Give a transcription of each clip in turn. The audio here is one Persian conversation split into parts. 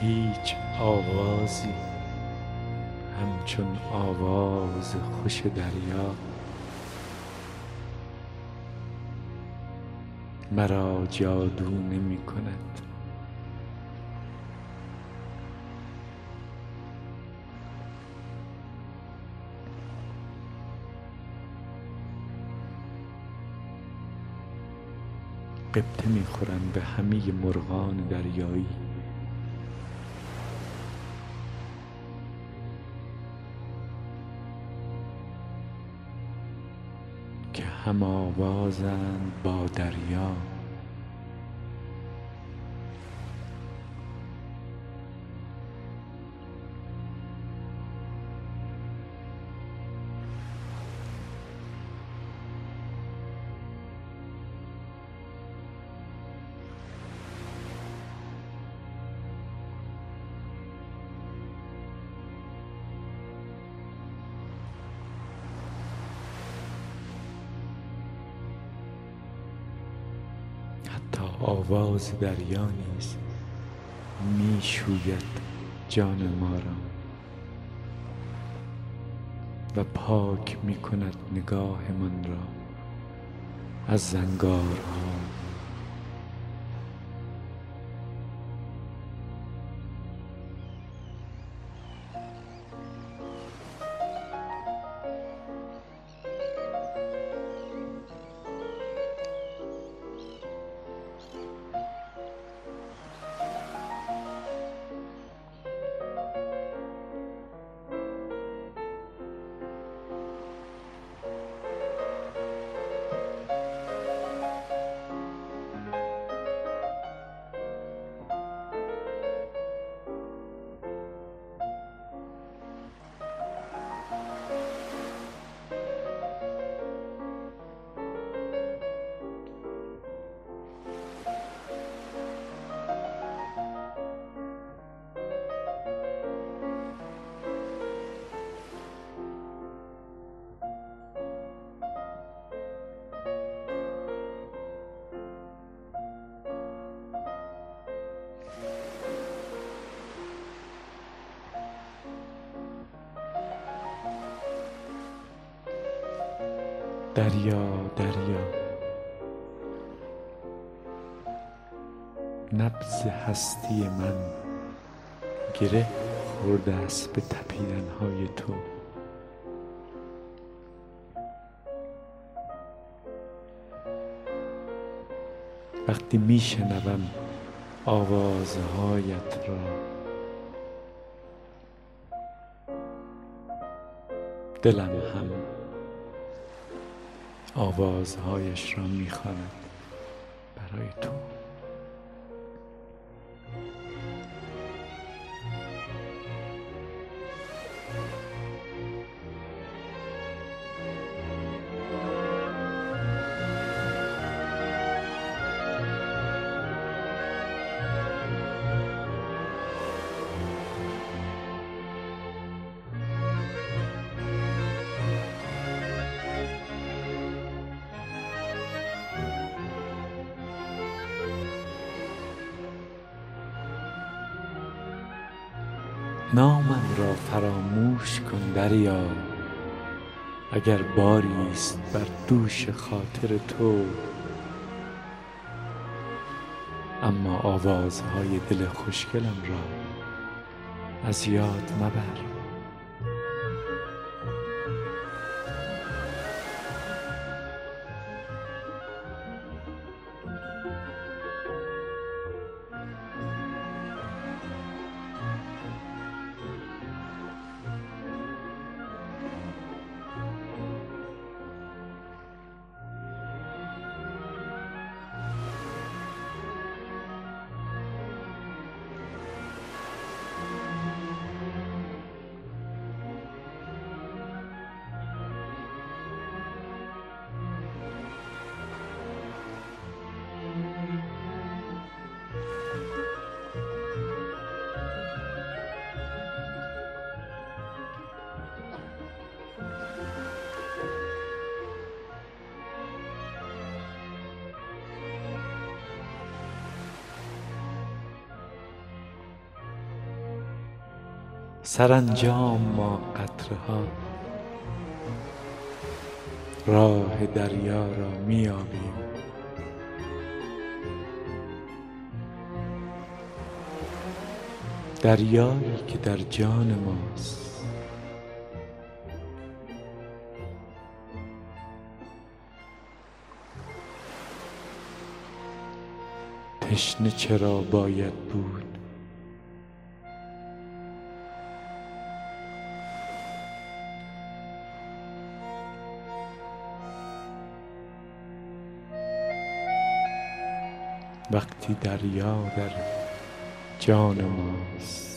هیچ آوازی همچون آواز خوش دریا. مرا جادو نمی کند. غبطه می خورم به همه مرغان دریایی. که هم آوازند با دریا. آواز دریا نیز می شوید جان ما را. و پاک می کند نگاهمان را. از زنگارها دریا دریا. نبض هستی من گره خورده است به تپیدن های تو. وقتی می شنوم آوازهایت را دلم هم آوازهایش را می خواند برای تو. نامم را فراموش کن دریا. اگر باری است بر دوش خاطر تو. اما آوازهای دل خوشگلم را از یاد مبر. سرانجام ما قطره ها راه دریا را مییابیم. دریایی که در جان ماست. تشنه چرا باید بود؟ وقتی دریا در جان ماست.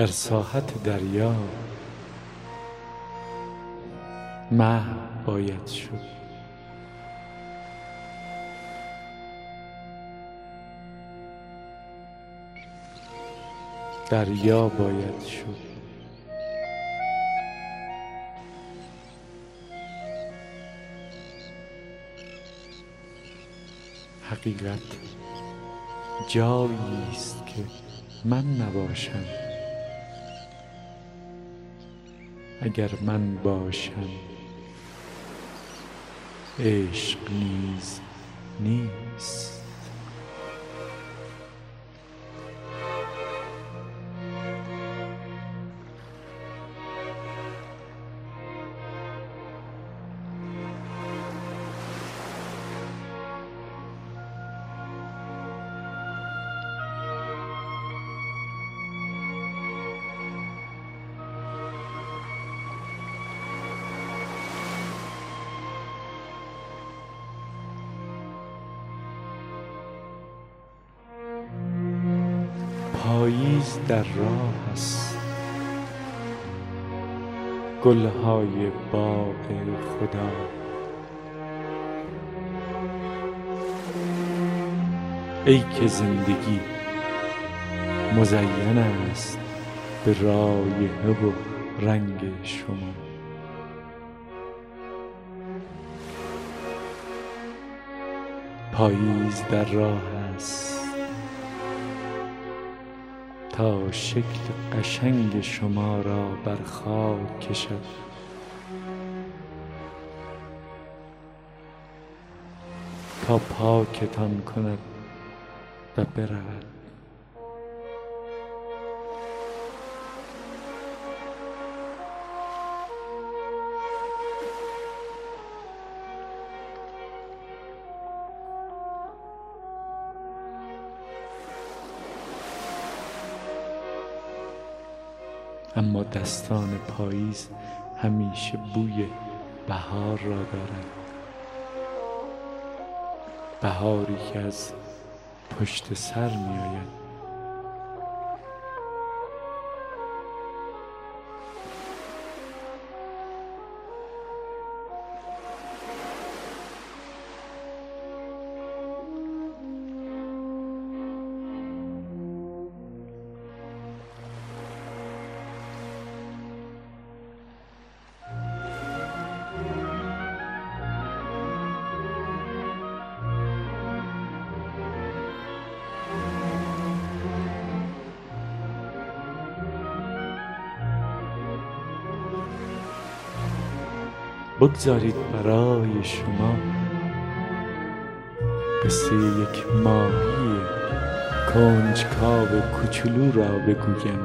در ساحت دریا. محو باید شد. دریا باید شد. حقیقت جایی است که من نباشم. اگر من باشم عشق نیز نیست. در راه است. گلهای باغ خدا. ای که زندگی مزین است به رایحه و رنگ شما. پاییز در راه است. تا شکل قشنگ شما را بر خاک کشد. تا پاکتان کند و برود. اما دستان پاییز همیشه بوی بهار را دارد بهاری که از پشت سر می آید بگذارید برای شما قصه یک ماهی کنجکاو کوچولو را بگویم.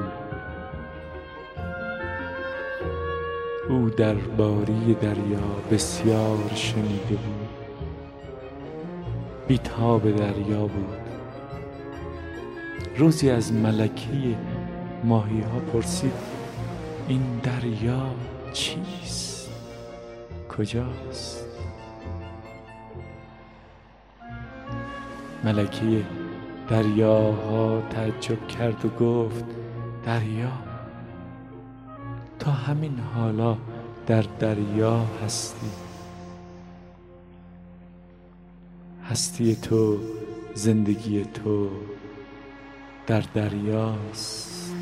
او در باری دریا بسیار شنیده بود. بیتاب دریا بود. روزی از ملکه ماهی ها پرسید این دریا چیست؟ کجاست؟ ملکه دریاها تعجب کرد و گفت دریا تا همین حالا در دریا هستی. هستی تو زندگی تو در دریاست.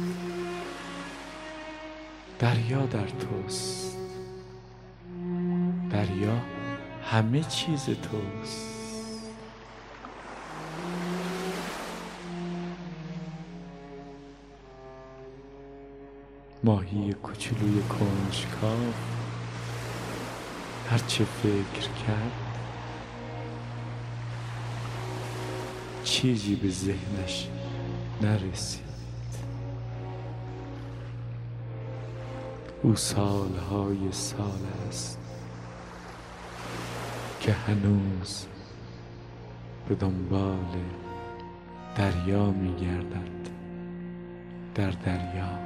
دریا در توست. دریا همه چیز توست. ماهی کوچولوی کنجکاو هرچه فکر کرد چیزی به ذهنش نرسید. او سالهای سال است. که هنوز به دنبال دریا می گردد در دریا.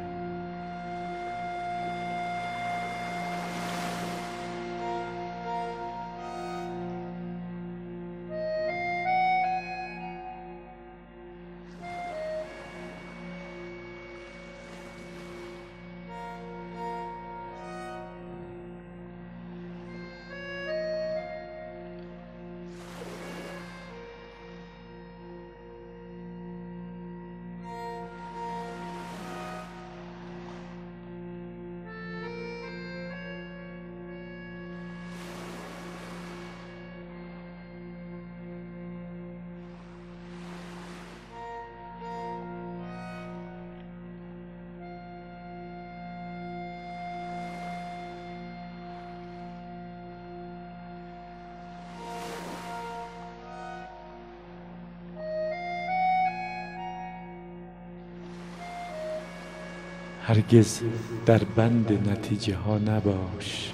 هرگز در بند نتیجه ها نباش.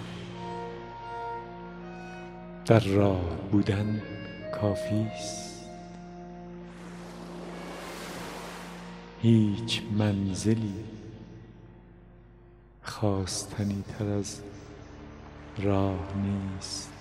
در راه بودن کافی است. هیچ منزلی خواستنی تر از راه نیست.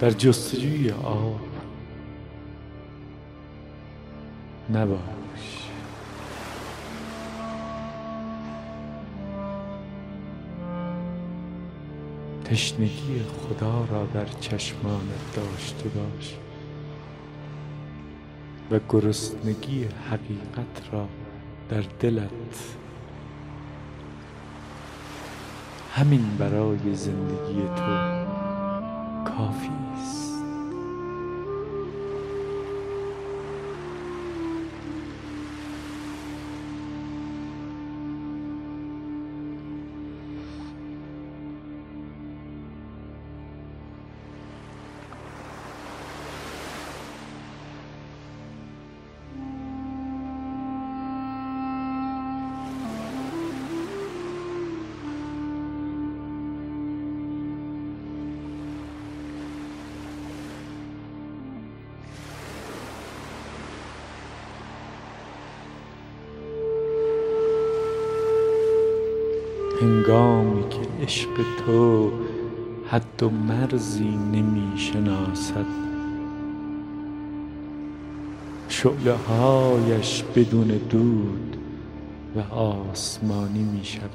در جستجوی آب نباش. تشنگی خدا را در چشمانت داشته باش و گرسنگی حقیقت را در دلت. همین برای زندگی تو. کافی هنگامی که عشق تو حد و مرزی نمی شناسد شعله هایش بدون دود و آسمانی می شود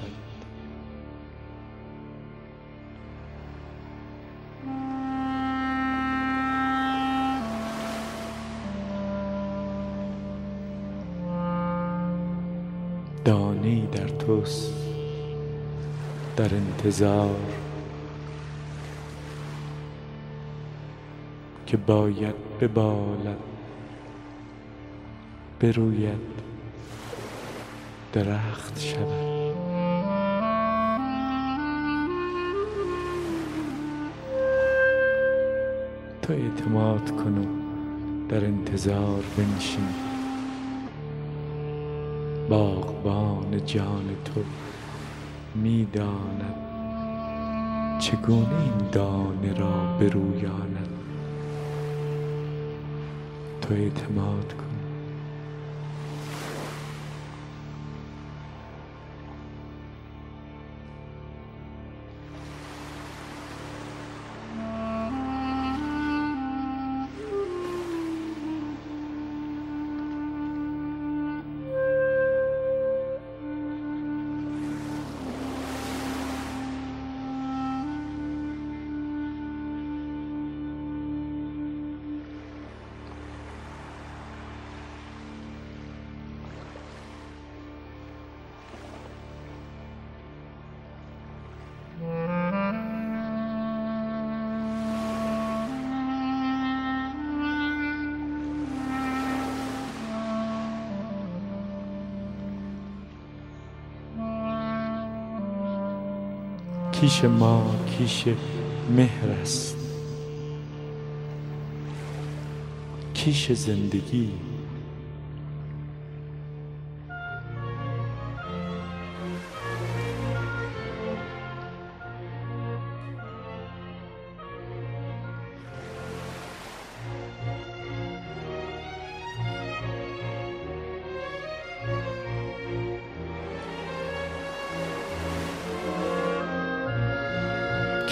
دانه در توست. در انتظار که باید ببالد بروید درخت شود. تو اعتماد کن و در انتظار بنشین. باغبان جان تو می‌داند. چگونه این دانه را برویاند تو اعتماد کن. کیش ما کیش مهر است. کیش زندگی.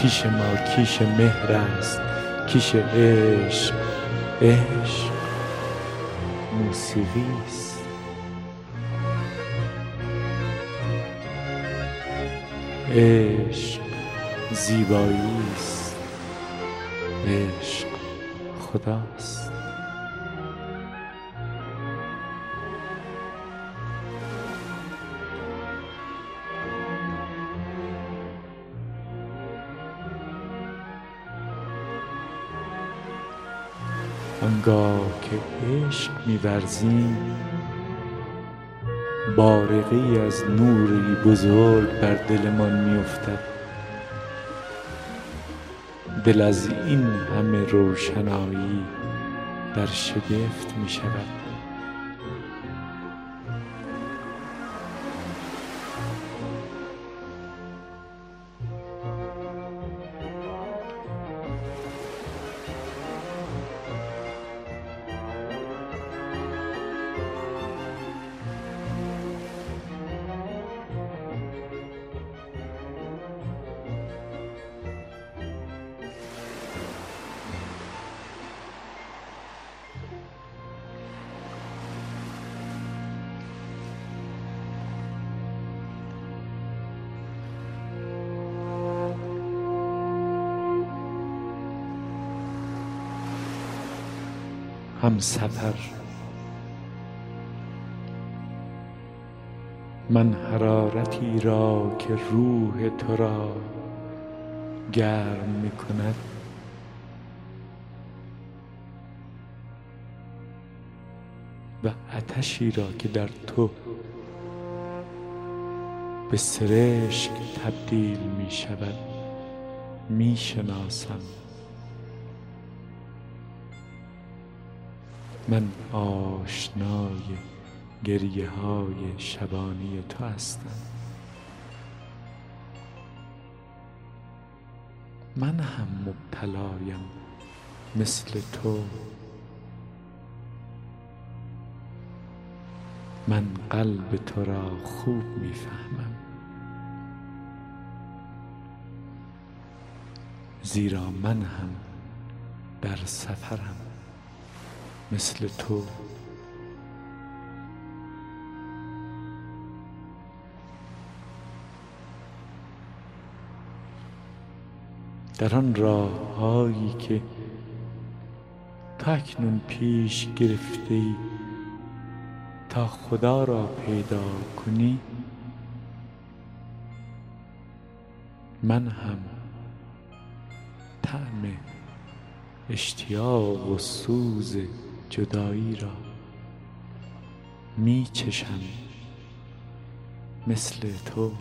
کیش ما کیش مهر است. کیش عشق عشق موسیقی است. عشق زیبایی است. عشق خداست آنگاه که عشق میورزیم بارقه ای از نوری بزرگ بر دلمان میافتد. دل از این همه روشنایی در شگفت می شود همسفر من حرارتی را که روح تو را گرم می کند. و آتشی را که در تو به سرشک تبدیل می شود می شناسم. من آشنای گریه های شبانی تو هستم. من هم مبتلایم مثل تو. من قلب تو را خوب می‌فهمم. زیرا من هم در سفرم. مثل تو. در آن راههایی که تکنون پیش گرفته ای تا خدا را پیدا کنی من هم طعم اشتیاق و سوز جدایی را می چشم مثل تو.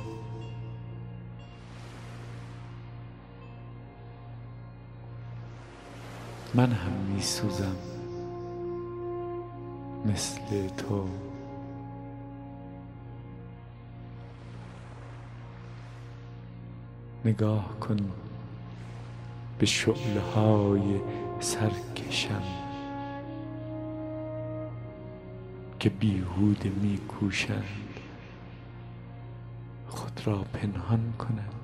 من هم می سوزم مثل تو. نگاه کن به شعله های سرکشم. که بیهوده می کوشند خود را پنهان کنند.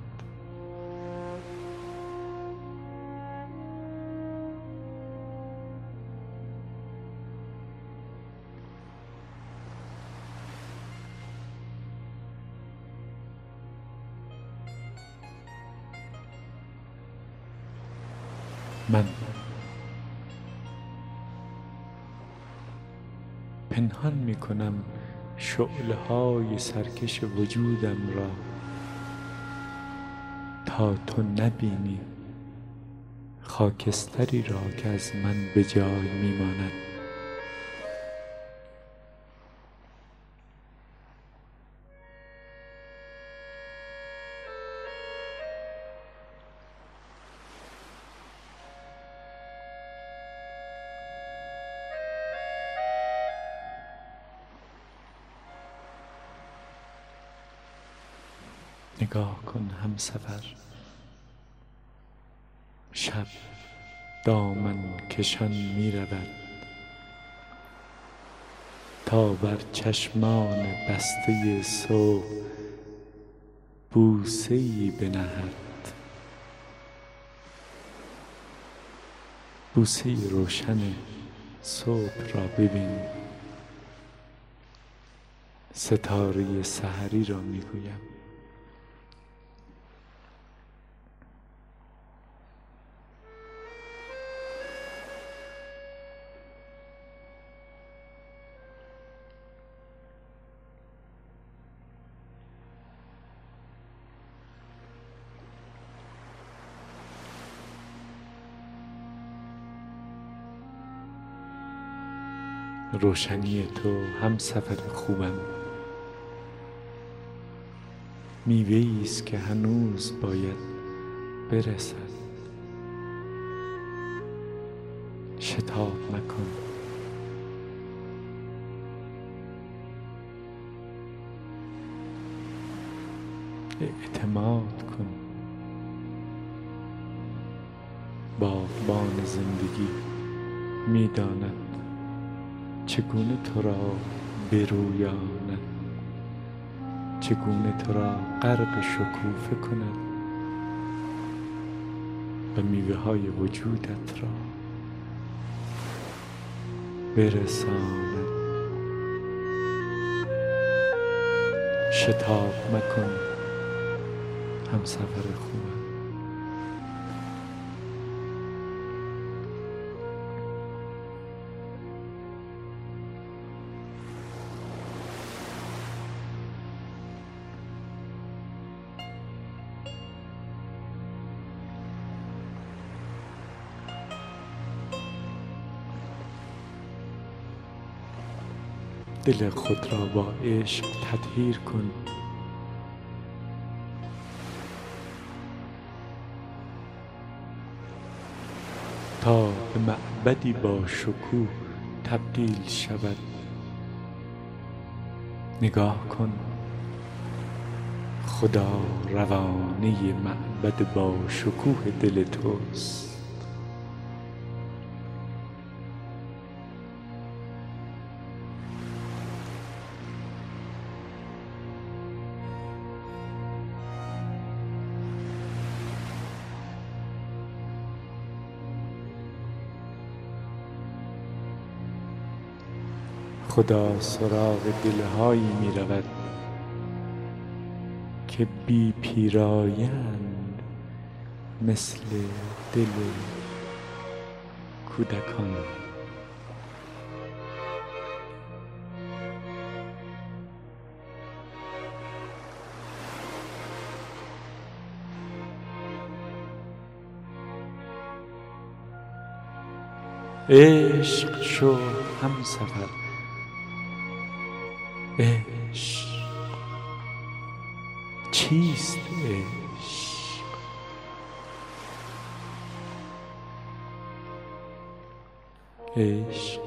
پنهان می کنم شعله های سرکش وجودم را. تا تو نبینی خاکستری را که از من به جای میماند. نگاه کن همسفر. شب دامن کشان می رود. تا بر چشمان بسته صبح بوسه ای بنهد. بوسه روشن صبح را ببین. ستاره سحری را می‌گویم روشنی تو هم سفر خوبم. میوه است که هنوز باید برسد. شتاب مکن. اعتماد کن. باغبان زندگی می‌داند. چگونه تو را برویاند؟ چگونه تو را غرق شکوفه کند؟ و میوه های وجودت را برساند. شتاب مکن هم سفر دل خود را با عشق تطهیر کن. تا به معبدی با شکوه تبدیل شود. نگاه کن. خدا روانه معبد با شکوه دل توست. خدا سراغ دلهایی می رود که بی پیرایند مثل دل کودکان. عشق شو هم سفر عشق. چیست عشق؟ عشق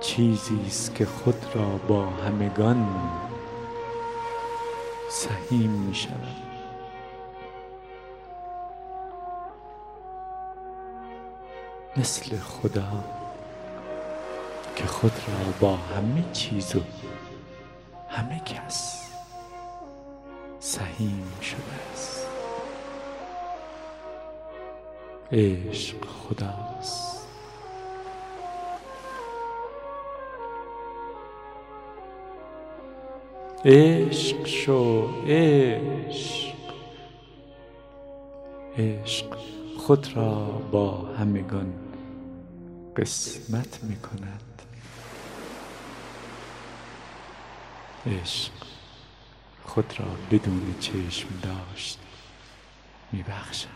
چیزی است که خود را با همگان سهیم می شود. مثل خدا. که خود را با همه چیز و همه کس سهیم شده است. عشق خداست عشق شو عشق. عشق خود را با همگان قسمت می کند عشق خود را بدون چشم داشت می بخشد